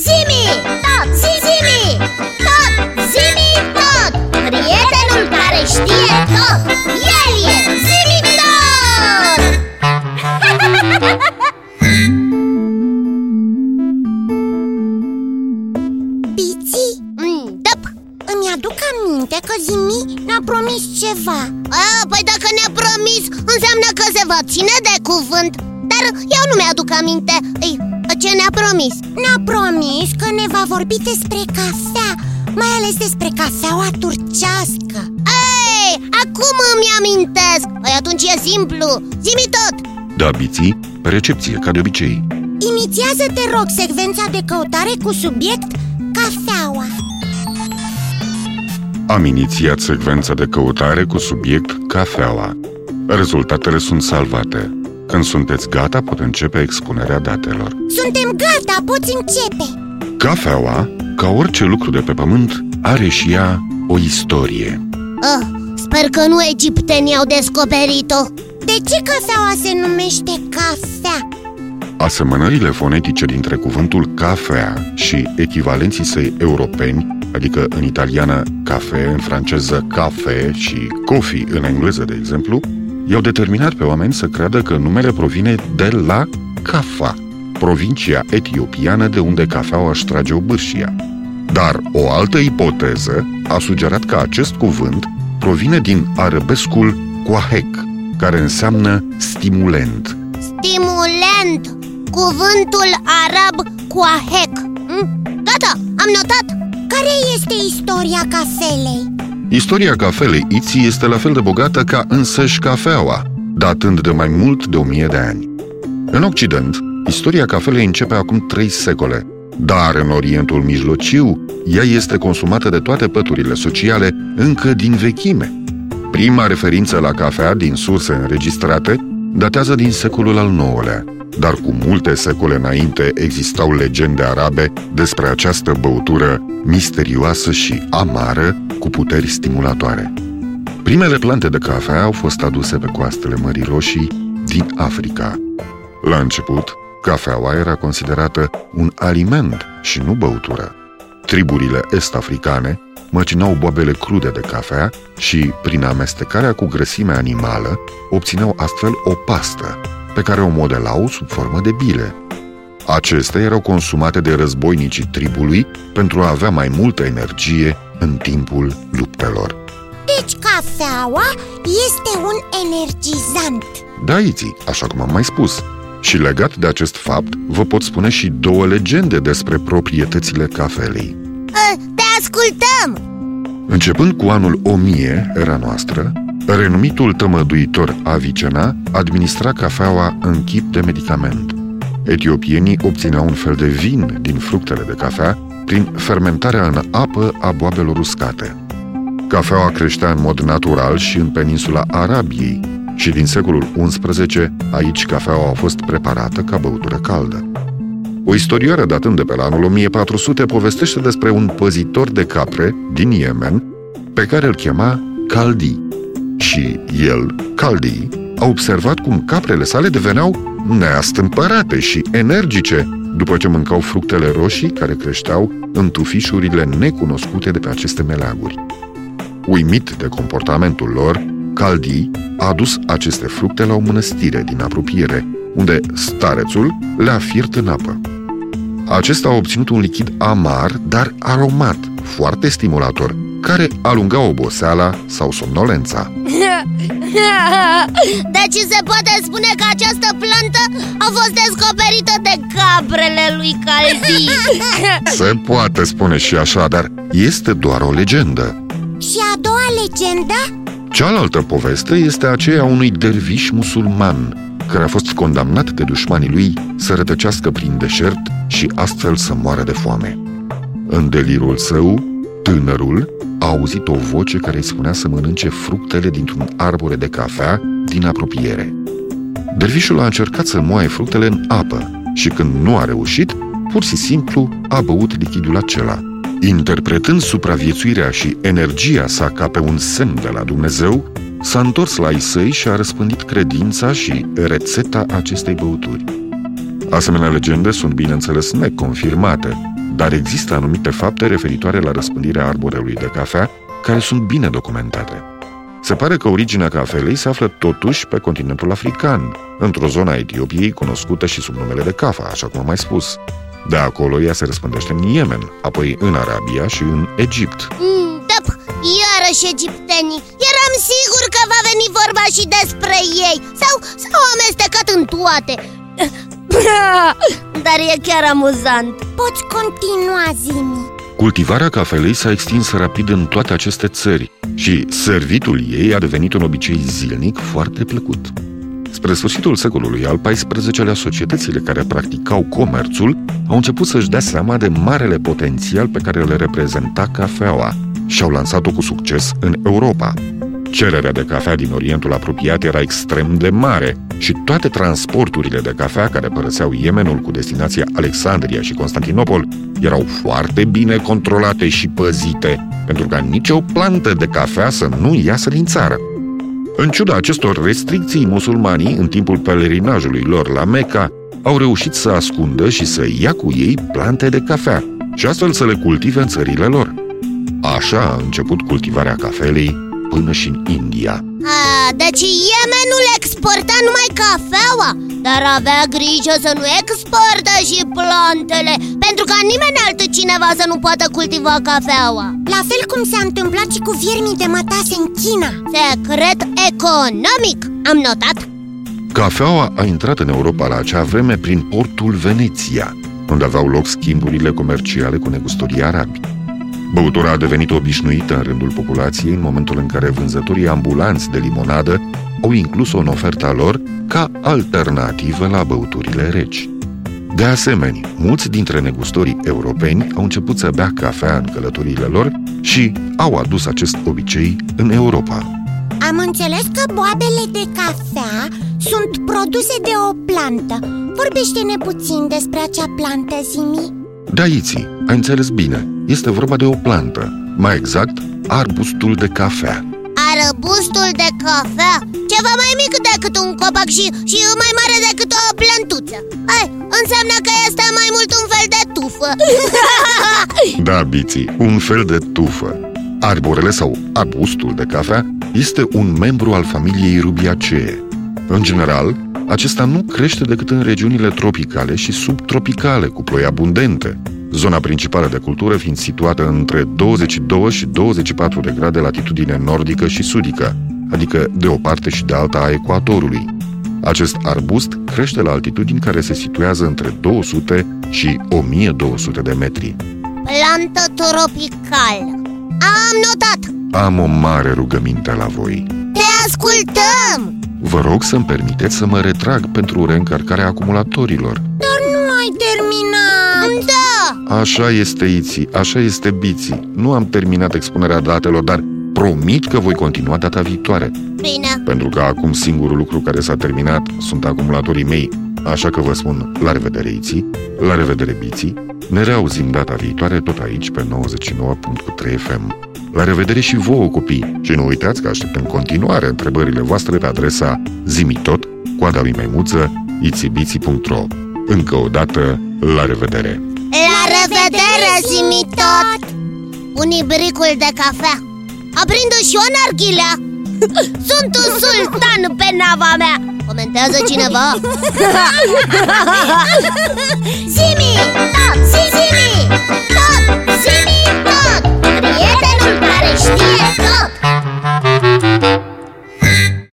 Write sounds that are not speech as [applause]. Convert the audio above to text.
Zimi, tot, zimi, tot, zimi, tot! Prietenul care știe tot, el e zimi tot! [laughs] Piți, mm, Dăp, îmi aduc aminte că Zimi ne-a promis ceva. A, păi dacă ne-a promis, înseamnă că se va ține de cuvânt. Dar eu nu mi-aduc aminte. Ei, Ce ne-a promis? Ne-a promis că ne va vorbi despre cafea Mai ales despre cafeaua turcească. Ei, acum îmi amintesc. Păi atunci e simplu, zi tot. Da, biții, recepție, ca de obicei. Inițiază, te rog, secvența de căutare cu subiect cafeaua. Am inițiat secvența de căutare cu subiect cafeaua. Rezultatele sunt salvate Când sunteți gata, pot începe expunerea datelor. Suntem gata, poți începe. Cafeaua, ca orice lucru de pe pământ, are și ea o istorie. Oh, Sper că nu egiptenii au descoperit-o. De ce cafeaua se numește cafea? Asemănările fonetice dintre cuvântul cafea și echivalenții săi europeni, adică în italiană cafe, în franceză cafe și coffee în engleză, de exemplu, i-au determinat pe oameni să creadă că numele provine de la Cafa, provincia etiopiană de unde cafeaua își trage obârșia. Dar o altă ipoteză a sugerat că acest cuvânt provine din arabescul coahec, care înseamnă stimulent. Stimulent Cuvântul arab coahec hm? Gata, am notat Care este istoria cafelei? Istoria cafelei Iții este la fel de bogată ca însăși cafeaua, datând de mai mult de o mie de ani. În Occident, istoria cafelei începe acum trei secole, dar în Orientul Mijlociu, ea este consumată de toate păturile sociale încă din vechime. Prima referință la cafea din surse înregistrate datează din secolul al IX-lea, dar cu multe secole înainte existau legende arabe despre această băutură misterioasă și amară cu puteri stimulatoare. Primele plante de cafea au fost aduse pe coastele Mării Roșii din Africa. La început, cafeaua era considerată un aliment și nu băutură. Triburile est-africane măcinau boabele crude de cafea și, prin amestecarea cu grăsime animală, obțineau astfel o pastă, pe care o modelau sub formă de bile. Acestea erau consumate de războinicii tribului pentru a avea mai multă energie în timpul luptelor. Deci cafeaua este un energizant Da, Iții, așa cum am mai spus. Și legat de acest fapt, vă pot spune și două legende despre proprietățile cafelei. Ă, Te ascultăm Începând cu anul 1000 era noastră, renumitul tămăduitor Avicena administra cafeaua în chip de medicament. Etiopienii obțineau un fel de vin din fructele de cafea prin fermentarea în apă a boabelor uscate. Cafeaua creștea în mod natural și în peninsula Arabiei și din secolul XI aici cafeaua a fost preparată ca băutură caldă. O istorioară datând de pe la anul 1400 povestește despre un păzitor de capre din Yemen pe care îl chema Caldi. Și el, Caldi, a observat cum caprele sale deveneau neastâmpărate și energice după ce mâncau fructele roșii care creșteau în tufișurile necunoscute de pe aceste meleaguri. Uimit de comportamentul lor, Caldi a adus aceste fructe la o mănăstire din apropiere, unde starețul le-a fiert în apă. Acesta a obținut un lichid amar, dar aromat, foarte stimulator, care alunga oboseala sau somnolența. [laughs] Deci se poate spune că această plantă a fost descoperită de caprele lui Calzi [laughs] Se poate spune și așa, dar este doar o legendă. Și a doua legendă? Cealaltă poveste este aceea unui derviș musulman care a fost condamnat de dușmanii lui să rătăcească prin deșert și astfel să moară de foame. În delirul său, tânărul a auzit o voce care îi spunea să mănânce fructele dintr-un arbore de cafea din apropiere. Dervișul a încercat să moaie fructele în apă și când nu a reușit, pur și simplu a băut lichidul acela. Interpretând supraviețuirea și energia sa ca pe un semn de la Dumnezeu, s-a întors la ei săi și a răspândit credința și rețeta acestei băuturi. Asemenea legende sunt bineînțeles neconfirmate, dar există anumite fapte referitoare la răspândirea arborelui de cafea care sunt bine documentate. Se pare că originea cafelei se află totuși pe continentul african, într-o zonă a Etiopiei cunoscută și sub numele de Cafa, așa cum am mai spus. De acolo ea se răspândește în Yemen, apoi în Arabia și în Egipt. Mm, da, iarăși egiptenii Eram sigur că va veni vorba și despre ei Sau s-au amestecat în toate [laughs] Dar e chiar amuzant Poți continua, Zimi Cultivarea cafelei s-a extins rapid în toate aceste țări și servitul ei a devenit un obicei zilnic foarte plăcut. Spre sfârșitul secolului al XIV-lea, societățile care practicau comerțul au început să-și dea seama de marele potențial pe care le reprezenta cafeaua și au lansat-o cu succes în Europa. Cererea de cafea din Orientul apropiat era extrem de mare și toate transporturile de cafea care părăseau Yemenul cu destinația Alexandria și Constantinopol erau foarte bine controlate și păzite, pentru ca nicio plantă de cafea să nu iasă din țară. În ciuda acestor restricții, musulmanii, în timpul pelerinajului lor la Mecca, au reușit să ascundă și să ia cu ei plante de cafea și astfel să le cultive în țările lor. Așa a început cultivarea cafelei până și în India. a, Deci Yemenul exporta numai cafeaua Dar avea grijă să nu exportă și plantele Pentru ca nimeni altcineva să nu poată cultiva cafeaua La fel cum s-a întâmplat și cu viermii de mătase în China Secret economic, am notat Cafeaua a intrat în Europa la acea vreme prin portul Veneția, unde aveau loc schimburile comerciale cu negustorii arabi. Băutura a devenit obișnuită în rândul populației în momentul în care vânzătorii ambulanți de limonadă au inclus-o în oferta lor ca alternativă la băuturile reci. De asemenea, mulți dintre negustorii europeni au început să bea cafea în călătoriile lor și au adus acest obicei în Europa. Am înțeles că boabele de cafea sunt produse de o plantă Vorbește-ne puțin despre acea plantă, Zimi Da, Iții, ai înțeles bine. Este vorba de o plantă, mai exact, arbustul de cafea. Arbustul de cafea Ceva mai mic decât un copac și, și mai mare decât o plantuță Ai, Înseamnă că este mai mult un fel de tufă [laughs] Da, Biții, un fel de tufă. Arborele sau arbustul de cafea este un membru al familiei rubiacee. În general, acesta nu crește decât în regiunile tropicale și subtropicale, cu ploi abundente, zona principală de cultură fiind situată între 22 și 24 de grade latitudine nordică și sudică, adică de o parte și de alta a ecuatorului. Acest arbust crește la altitudini care se situează între 200 și 1200 de metri. Plantă tropicală Am notat Am o mare rugăminte la voi. Te ascultăm Vă rog să-mi permiteți să mă retrag pentru reîncărcarea acumulatorilor. Dar nu ai terminat Da, Așa este Iții, așa este Biții. Nu am terminat expunerea datelor, dar promit că voi continua data viitoare. bine Pentru că acum singurul lucru care s-a terminat sunt acumulatorii mei. Așa că vă spun la revedere Iții, la revedere Biții. Ne reauzim data viitoare tot aici pe 99.3 FM. La revedere și vouă, copii! Și nu uitați că aștept în continuare întrebările voastre pe adresa zimitot, coada lui maimuță, itibiții.ro Încă o dată, la revedere! revedere, zimitot! Un ibricul de cafea Aprinde și o narghilea [laughs] Sunt un sultan pe nava mea Comentează cineva [laughs] Zimi! Tot! Zimi! Tot! Zimi! Tot! Prietenul care știe tot!